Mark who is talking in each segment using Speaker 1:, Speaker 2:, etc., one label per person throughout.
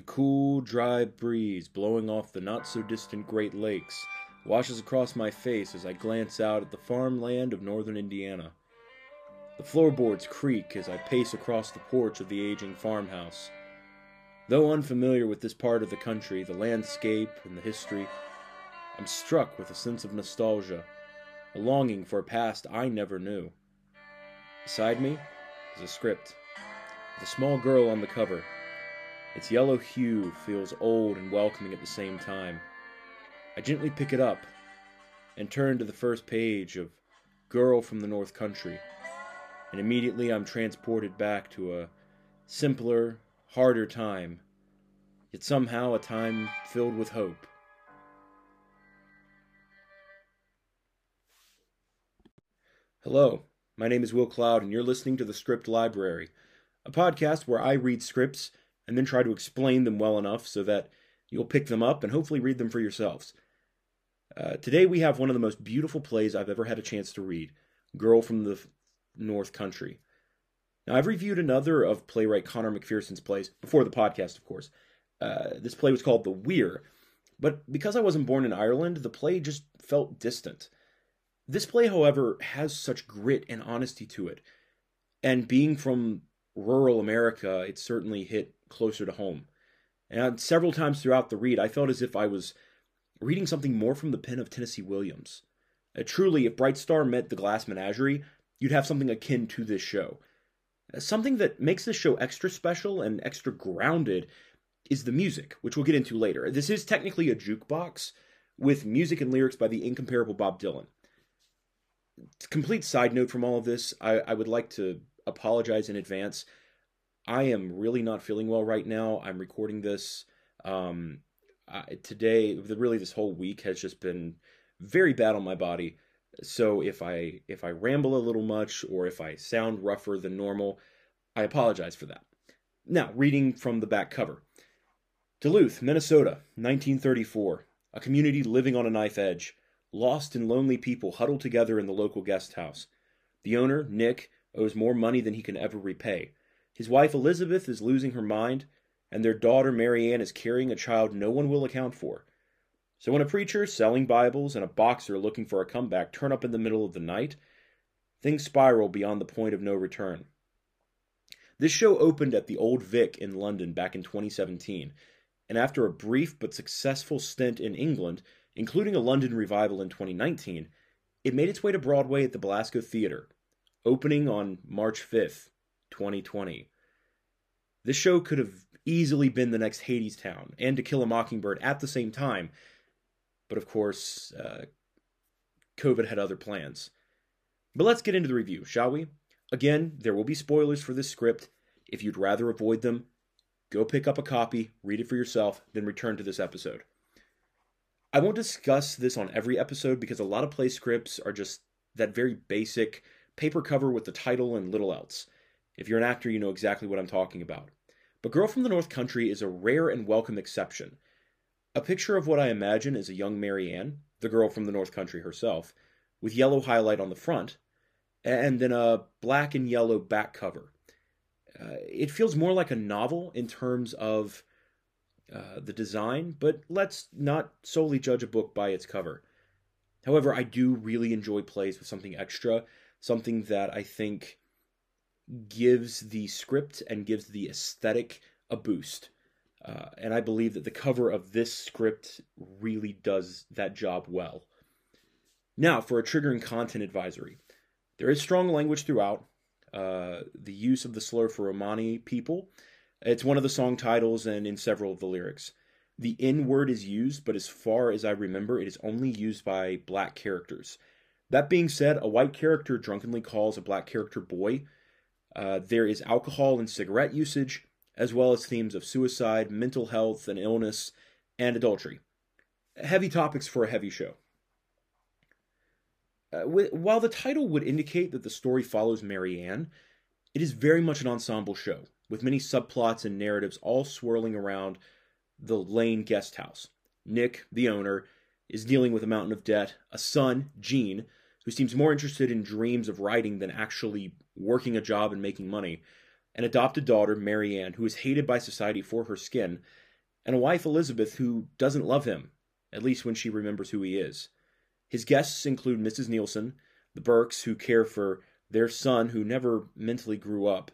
Speaker 1: The cool, dry breeze blowing off the not so distant Great Lakes washes across my face as I glance out at the farmland of northern Indiana. The floorboards creak as I pace across the porch of the aging farmhouse. Though unfamiliar with this part of the country, the landscape, and the history, I'm struck with a sense of nostalgia, a longing for a past I never knew. Beside me is a script, with a small girl on the cover. Its yellow hue feels old and welcoming at the same time. I gently pick it up and turn to the first page of Girl from the North Country, and immediately I'm transported back to a simpler, harder time, yet somehow a time filled with hope. Hello, my name is Will Cloud, and you're listening to the Script Library, a podcast where I read scripts and then try to explain them well enough so that you'll pick them up and hopefully read them for yourselves. Uh, today we have one of the most beautiful plays I've ever had a chance to read Girl from the North Country. Now, I've reviewed another of playwright Conor McPherson's plays, before the podcast, of course. Uh, this play was called The Weir, but because I wasn't born in Ireland, the play just felt distant. This play, however, has such grit and honesty to it, and being from rural America, it certainly hit closer to home. And several times throughout the read, I felt as if I was reading something more from the pen of Tennessee Williams. Uh, truly, if Bright Star met the Glass Menagerie, you'd have something akin to this show. Uh, something that makes this show extra special and extra grounded is the music, which we'll get into later. This is technically a jukebox with music and lyrics by the incomparable Bob Dylan. Complete side note from all of this, I, I would like to apologize in advance. I am really not feeling well right now. I'm recording this um, uh, today. Really, this whole week has just been very bad on my body. So if I if I ramble a little much or if I sound rougher than normal, I apologize for that. Now, reading from the back cover. Duluth, Minnesota, 1934. A community living on a knife edge. Lost and lonely people huddled together in the local guest house. The owner, Nick, owes more money than he can ever repay. His wife Elizabeth is losing her mind, and their daughter Marianne is carrying a child no one will account for. So when a preacher selling Bibles and a boxer looking for a comeback turn up in the middle of the night, things spiral beyond the point of no return. This show opened at the Old Vic in London back in 2017, and after a brief but successful stint in England, including a London revival in 2019, it made its way to Broadway at the Belasco Theatre, opening on March 5th, 2020. This show could have easily been the next Hadestown and To Kill a Mockingbird at the same time, but of course, uh, COVID had other plans. But let's get into the review, shall we? Again, there will be spoilers for this script. If you'd rather avoid them, go pick up a copy, read it for yourself, then return to this episode. I won't discuss this on every episode because a lot of play scripts are just that very basic paper cover with the title and little else. If you're an actor, you know exactly what I'm talking about. But Girl from the North Country is a rare and welcome exception. A picture of what I imagine is a young Marianne, the girl from the North Country herself, with yellow highlight on the front, and then a black and yellow back cover. Uh, it feels more like a novel in terms of uh, the design, but let's not solely judge a book by its cover. However, I do really enjoy plays with something extra, something that I think gives the script and gives the aesthetic a boost. Uh, and I believe that the cover of this script really does that job well. Now, for a triggering content advisory, there is strong language throughout. Uh, the use of the slur for Romani people. It's one of the song titles and in several of the lyrics. The N word is used, but as far as I remember, it is only used by black characters. That being said, a white character drunkenly calls a black character boy. Uh, there is alcohol and cigarette usage, as well as themes of suicide, mental health and illness, and adultery. Heavy topics for a heavy show. Uh, while the title would indicate that the story follows Marianne, it is very much an ensemble show, with many subplots and narratives all swirling around the Laine guest house. Nick, the owner, is dealing with a mountain of debt, a son, Gene, who seems more interested in dreams of writing than actually working a job and making money, an adopted daughter, Marianne, who is hated by society for her skin, and a wife, Elizabeth, who doesn't love him, at least when she remembers who he is. His guests include Mrs. Nielsen, the Burkes, who care for their son who never mentally grew up,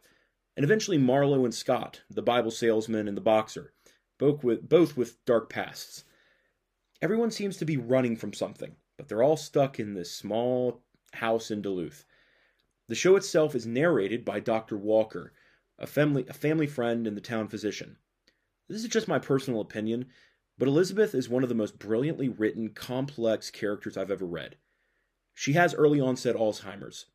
Speaker 1: and eventually Marlowe and Scott, the Bible salesman and the boxer, both with, both with dark pasts. Everyone seems to be running from something, but they're all stuck in this small house in Duluth. The show itself is narrated by Dr. Walker, a family, a family friend and the town physician. This is just my personal opinion, but Elizabeth is one of the most brilliantly written, complex characters I've ever read. She has early onset Alzheimer's,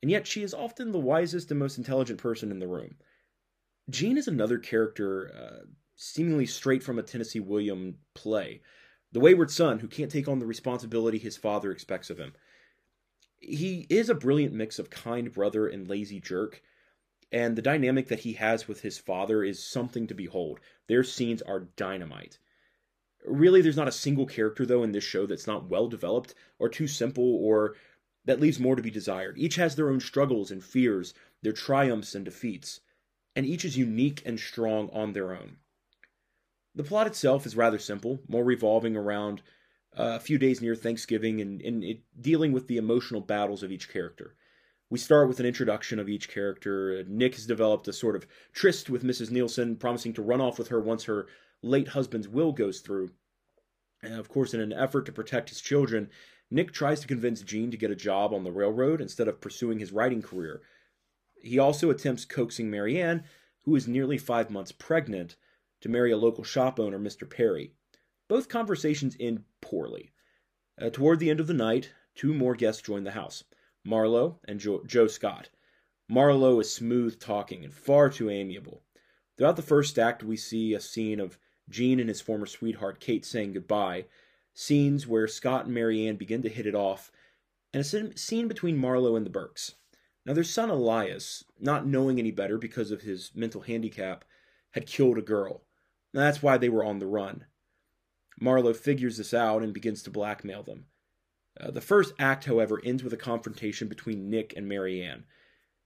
Speaker 1: and yet she is often the wisest and most intelligent person in the room. Gene is another character, uh, seemingly straight from a Tennessee William play, the wayward son who can't take on the responsibility his father expects of him. He is a brilliant mix of kind brother and lazy jerk, and the dynamic that he has with his father is something to behold. Their scenes are dynamite. Really, there's not a single character, though, in this show that's not well developed, or too simple, or that leaves more to be desired. Each has their own struggles and fears, their triumphs and defeats, and each is unique and strong on their own. The plot itself is rather simple, more revolving around uh, a few days near Thanksgiving and, and it, dealing with the emotional battles of each character. We start with an introduction of each character. Nick has developed a sort of tryst with Mrs. Nielsen, promising to run off with her once her late husband's will goes through. And of course, in an effort to protect his children, Nick tries to convince Gene to get a job on the railroad instead of pursuing his writing career. He also attempts coaxing Marianne, who is nearly five months pregnant, to marry a local shop owner, Mr. Perry. Both conversations end poorly. Uh, toward the end of the night, two more guests join the house. Marlowe, and jo- Joe Scott. Marlowe is smooth talking and far too amiable. Throughout the first act, we see a scene of Gene and his former sweetheart Kate saying goodbye, scenes where Scott and Marianne begin to hit it off, and a scene between Marlowe and the Burkes. Now, their son Elias, not knowing any better because of his mental handicap, had killed a girl. That's why they were on the run. Marlowe figures this out and begins to blackmail them. Uh, the first act, however, ends with a confrontation between Nick and Marianne.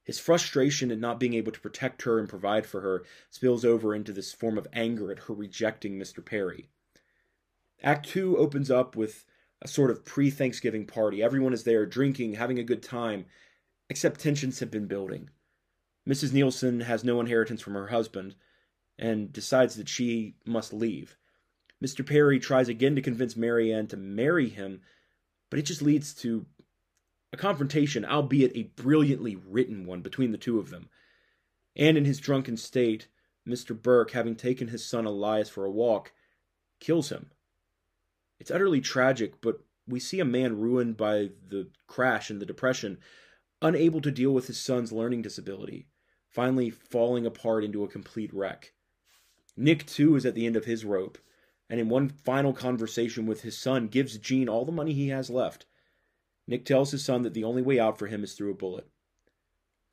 Speaker 1: His frustration at not being able to protect her and provide for her spills over into this form of anger at her rejecting Mr. Perry. Act 2 opens up with a sort of pre Thanksgiving party. Everyone is there drinking, having a good time, except tensions have been building. Mrs. Nielsen has no inheritance from her husband and decides that she must leave. Mr. Perry tries again to convince Marianne to marry him, but it just leads to a confrontation, albeit a brilliantly written one, between the two of them. And in his drunken state, Mr. Burke, having taken his son Elias for a walk, kills him. It's utterly tragic, but we see a man ruined by the crash and the depression, unable to deal with his son's learning disability, finally falling apart into a complete wreck. Nick, too, is at the end of his rope and in one final conversation with his son, gives Gene all the money he has left. Nick tells his son that the only way out for him is through a bullet.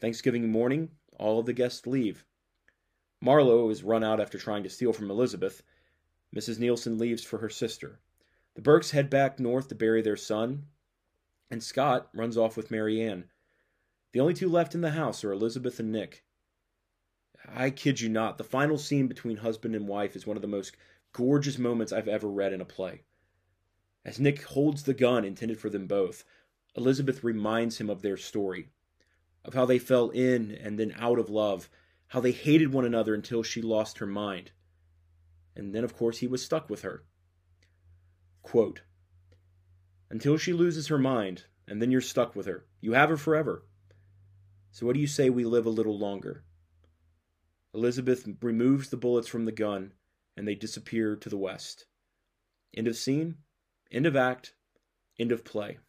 Speaker 1: Thanksgiving morning, all of the guests leave. Marlowe is run out after trying to steal from Elizabeth. Mrs. Nielsen leaves for her sister. The Burkes head back north to bury their son, and Scott runs off with Marianne. The only two left in the house are Elizabeth and Nick. I kid you not, the final scene between husband and wife is one of the most gorgeous moments I've ever read in a play. As Nick holds the gun intended for them both, Elizabeth reminds him of their story, of how they fell in and then out of love, how they hated one another until she lost her mind. And then, of course, he was stuck with her. Quote, Until she loses her mind, and then you're stuck with her. You have her forever. So, what do you say we live a little longer? Elizabeth removes the bullets from the gun and they disappear to the west. End of scene, end of act, end of play.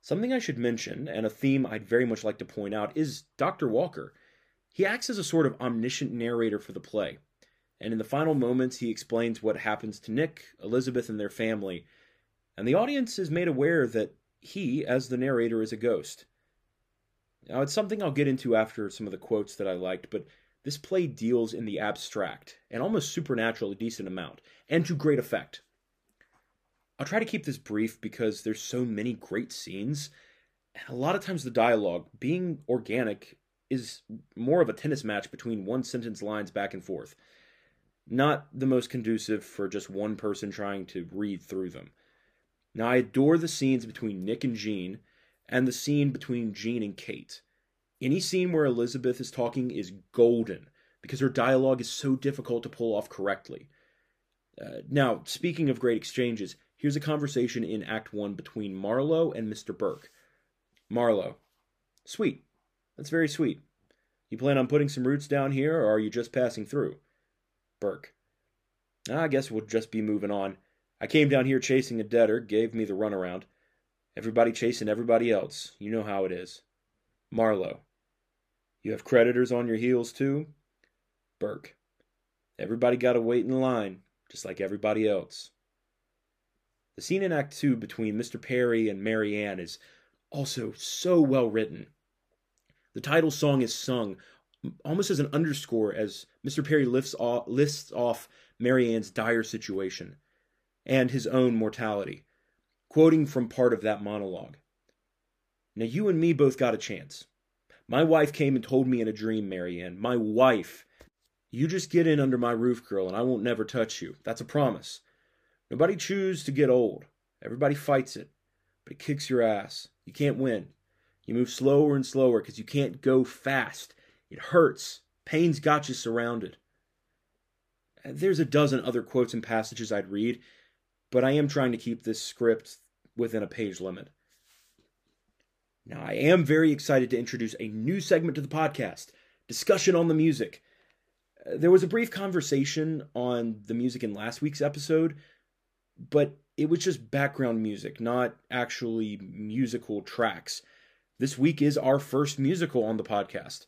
Speaker 1: Something I should mention, and a theme I'd very much like to point out, is Dr. Walker. He acts as a sort of omniscient narrator for the play, and in the final moments, he explains what happens to Nick, Elizabeth, and their family, and the audience is made aware that he, as the narrator, is a ghost. Now, it's something I'll get into after some of the quotes that I liked, but this play deals in the abstract, and almost supernatural a decent amount, and to great effect. I'll try to keep this brief because there's so many great scenes, and a lot of times the dialogue, being organic, is more of a tennis match between one sentence lines back and forth. not the most conducive for just one person trying to read through them. Now, I adore the scenes between Nick and Gene, and the scene between Gene and Kate. Any scene where Elizabeth is talking is golden because her dialogue is so difficult to pull off correctly. Uh, now, speaking of great exchanges, here's a conversation in Act 1 between Marlowe and Mr. Burke. Marlowe, sweet. That's very sweet. You plan on putting some roots down here, or are you just passing through? Burke, I guess we'll just be moving on. I came down here chasing a debtor, gave me the runaround. Everybody chasing everybody else. You know how it is. Marlowe, you have creditors on your heels too? Burke, everybody got to wait in line just like everybody else. The scene in Act 2 between Mr. Perry and Marianne is also so well written. The title song is sung almost as an underscore as Mr. Perry lifts off, lists off Marianne's dire situation and his own mortality, quoting from part of that monologue. Now, you and me both got a chance. My wife came and told me in a dream, Marianne. My wife you just get in under my roof, girl, and I won't never touch you. That's a promise. Nobody chooses to get old. Everybody fights it, but it kicks your ass. You can't win. You move slower and slower because you can't go fast. It hurts. Pain's got you surrounded. Uh, there's a dozen other quotes and passages I'd read, but I am trying to keep this script within a page limit. Now, I am very excited to introduce a new segment to the podcast discussion on the music there was a brief conversation on the music in last week's episode, but it was just background music, not actually musical tracks. This week is our first musical on the podcast.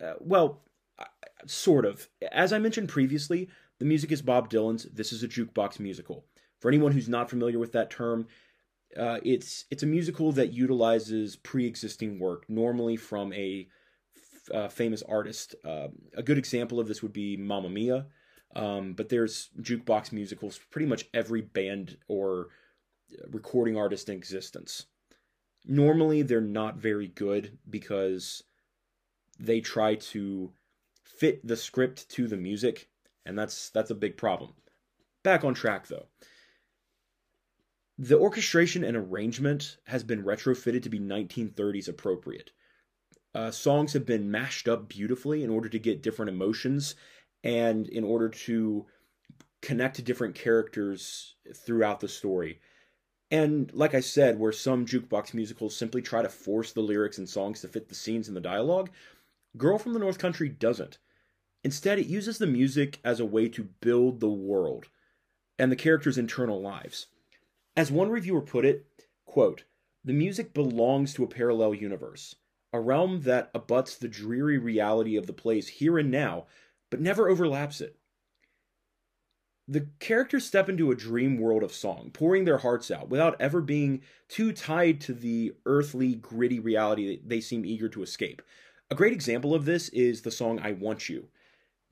Speaker 1: Uh, well, sort of. As I mentioned previously, the music is Bob Dylan's This is a Jukebox Musical. For anyone who's not familiar with that term, uh, it's it's a musical that utilizes pre-existing work, normally from a uh, famous artist. Uh, a good example of this would be Mamma Mia, um, but there's jukebox musicals pretty much every band or recording artist in existence. Normally, they're not very good because they try to fit the script to the music, and that's that's a big problem. Back on track though. The orchestration and arrangement has been retrofitted to be 1930s appropriate uh, songs have been mashed up beautifully in order to get different emotions and in order to connect to different characters throughout the story. And like I said, where some jukebox musicals simply try to force the lyrics and songs to fit the scenes and the dialogue, Girl from the North Country doesn't. Instead, it uses the music as a way to build the world and the characters' internal lives. As one reviewer put it, quote, the music belongs to a parallel universe a realm that abuts the dreary reality of the place here and now, but never overlaps it. The characters step into a dream world of song, pouring their hearts out without ever being too tied to the earthly, gritty reality they seem eager to escape. A great example of this is the song I Want You.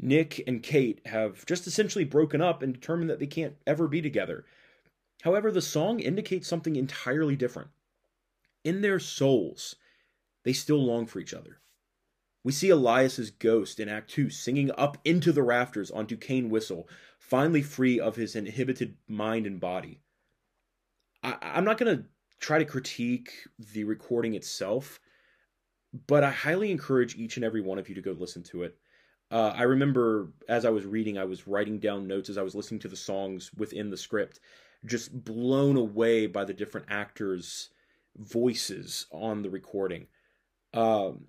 Speaker 1: Nick and Kate have just essentially broken up and determined that they can't ever be together. However, the song indicates something entirely different. In their souls, they still long for each other. We see Elias's ghost in Act 2 singing up into the rafters on Duquesne Whistle, finally free of his inhibited mind and body. I, I'm not going to try to critique the recording itself, but I highly encourage each and every one of you to go listen to it. Uh, I remember as I was reading, I was writing down notes as I was listening to the songs within the script, just blown away by the different actors' voices on the recording. Um,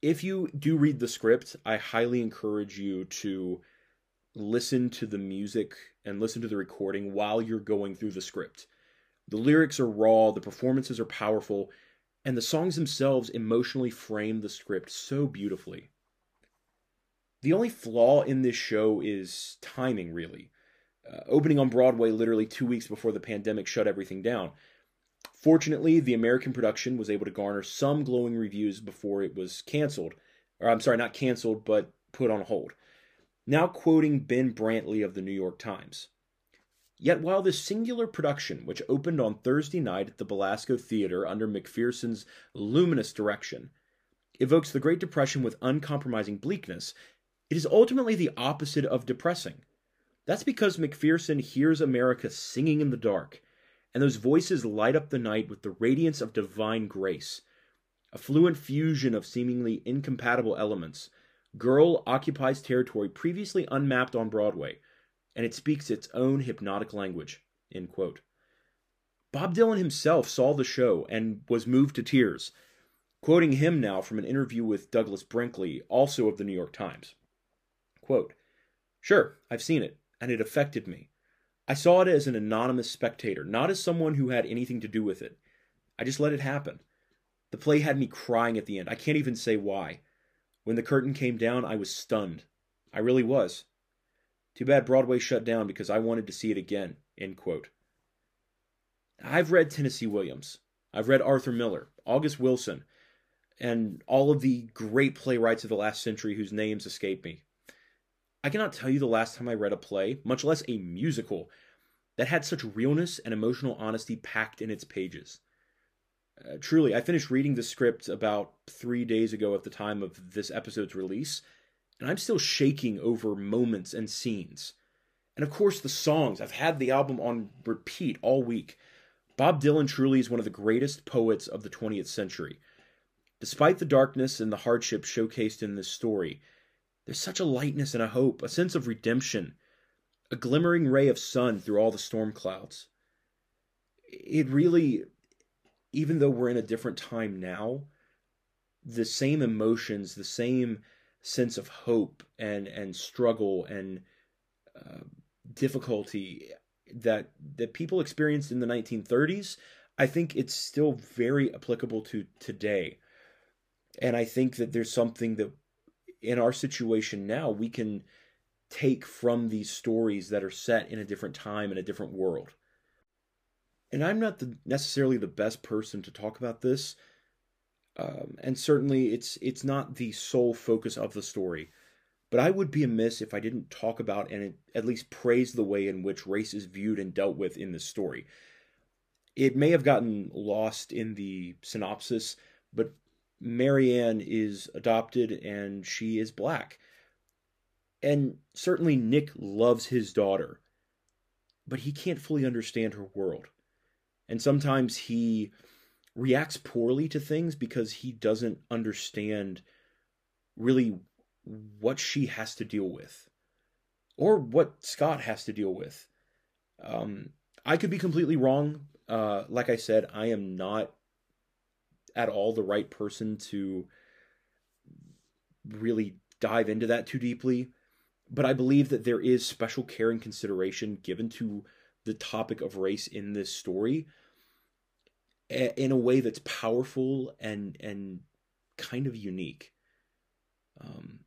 Speaker 1: if you do read the script, I highly encourage you to listen to the music and listen to the recording while you're going through the script. The lyrics are raw, the performances are powerful, and the songs themselves emotionally frame the script so beautifully. The only flaw in this show is timing, really. Uh, opening on Broadway literally two weeks before the pandemic shut everything down. Fortunately, the American production was able to garner some glowing reviews before it was canceled. Or I'm sorry, not canceled, but put on hold. Now quoting Ben Brantley of the New York Times. Yet while this singular production, which opened on Thursday night at the Belasco Theater under McPherson's luminous direction, evokes the Great Depression with uncompromising bleakness, It is ultimately the opposite of depressing. That's because McPherson hears America singing in the dark, and those voices light up the night with the radiance of divine grace. A fluent fusion of seemingly incompatible elements. Girl occupies territory previously unmapped on Broadway, and it speaks its own hypnotic language. Bob Dylan himself saw the show and was moved to tears, quoting him now from an interview with Douglas Brinkley, also of the New York Times. Quote, Sure, I've seen it, and it affected me. I saw it as an anonymous spectator, not as someone who had anything to do with it. I just let it happen. The play had me crying at the end. I can't even say why. When the curtain came down, I was stunned. I really was. Too bad Broadway shut down because I wanted to see it again. End quote. I've read Tennessee Williams. I've read Arthur Miller, August Wilson, and all of the great playwrights of the last century whose names escape me. I cannot tell you the last time I read a play, much less a musical, that had such realness and emotional honesty packed in its pages. Uh, truly, I finished reading the script about three days ago at the time of this episode's release, and I'm still shaking over moments and scenes. And of course, the songs. I've had the album on repeat all week. Bob Dylan truly is one of the greatest poets of the 20th century. Despite the darkness and the hardship showcased in this story, there's such a lightness and a hope, a sense of redemption, a glimmering ray of sun through all the storm clouds. It really, even though we're in a different time now, the same emotions, the same sense of hope and and struggle and uh, difficulty that that people experienced in the 1930s, I think it's still very applicable to today. And I think that there's something that in our situation now we can take from these stories that are set in a different time in a different world. And I'm not the, necessarily the best person to talk about this, um, and certainly it's it's not the sole focus of the story. But I would be amiss if I didn't talk about and at least praise the way in which race is viewed and dealt with in this story. It may have gotten lost in the synopsis, but Marianne is adopted and she is black. And certainly Nick loves his daughter, but he can't fully understand her world. And sometimes he reacts poorly to things because he doesn't understand really what she has to deal with or what Scott has to deal with. Um, I could be completely wrong. Uh, like I said, I am not at all the right person to really dive into that too deeply. But I believe that there is special care and consideration given to the topic of race in this story in a way that's powerful and and kind of unique. Um,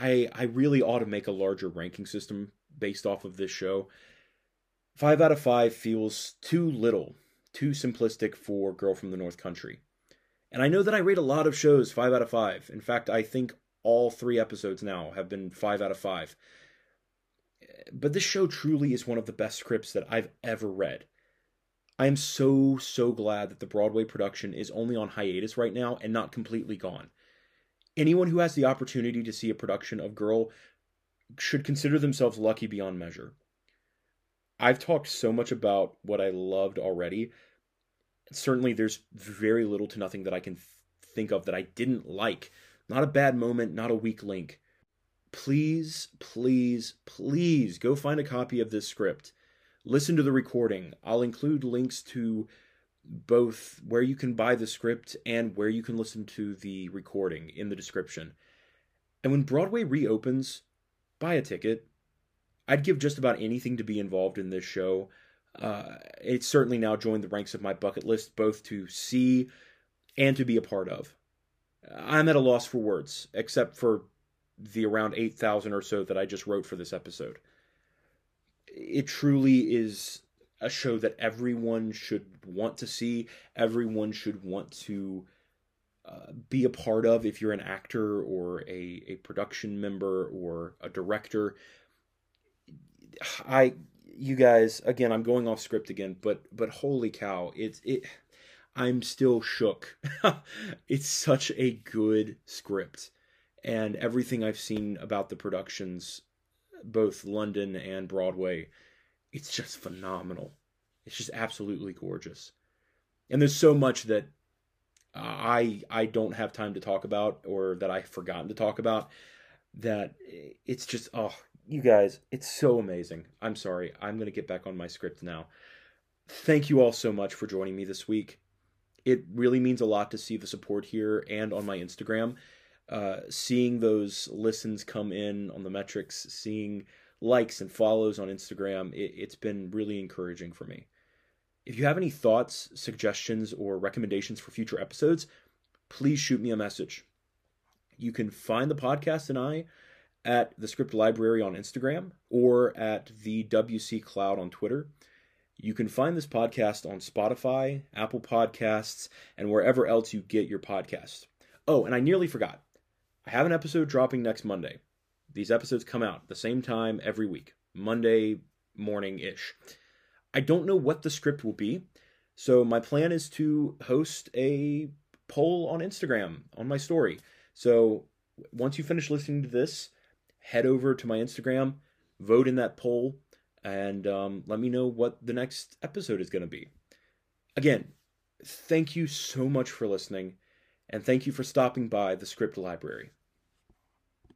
Speaker 1: I I really ought to make a larger ranking system based off of this show. Five out of five feels too little too simplistic for Girl from the North Country. And I know that I rate a lot of shows 5 out of 5. In fact, I think all three episodes now have been 5 out of 5. But this show truly is one of the best scripts that I've ever read. I am so, so glad that the Broadway production is only on hiatus right now and not completely gone. Anyone who has the opportunity to see a production of Girl should consider themselves lucky beyond measure. I've talked so much about what I loved already. Certainly, there's very little to nothing that I can think of that I didn't like. Not a bad moment, not a weak link. Please, please, please go find a copy of this script. Listen to the recording. I'll include links to both where you can buy the script and where you can listen to the recording in the description. And when Broadway reopens, buy a ticket I'd give just about anything to be involved in this show. Uh, it's certainly now joined the ranks of my bucket list, both to see and to be a part of. I'm at a loss for words, except for the around 8,000 or so that I just wrote for this episode. It truly is a show that everyone should want to see, everyone should want to uh, be a part of if you're an actor or a, a production member or a director. I you guys again I'm going off script again but but holy cow it's it I'm still shook. it's such a good script and everything I've seen about the productions, both London and Broadway, it's just phenomenal. It's just absolutely gorgeous. And there's so much that I I don't have time to talk about or that I've forgotten to talk about that it's just oh you guys it's so amazing. I'm sorry. I'm going to get back on my script now. Thank you all so much for joining me this week. It really means a lot to see the support here and on my Instagram. Uh, seeing those listens come in on the metrics, seeing likes and follows on Instagram, it, it's been really encouraging for me. If you have any thoughts, suggestions, or recommendations for future episodes, please shoot me a message. You can find the podcast and I at the Script Library on Instagram or at the WC Cloud on Twitter. You can find this podcast on Spotify, Apple Podcasts, and wherever else you get your podcasts. Oh, and I nearly forgot. I have an episode dropping next Monday. These episodes come out the same time every week, Monday morning ish. I don't know what the script will be. So my plan is to host a poll on Instagram on my story. So once you finish listening to this, head over to my Instagram, vote in that poll, and um, let me know what the next episode is going to be. Again, thank you so much for listening, and thank you for stopping by the script library.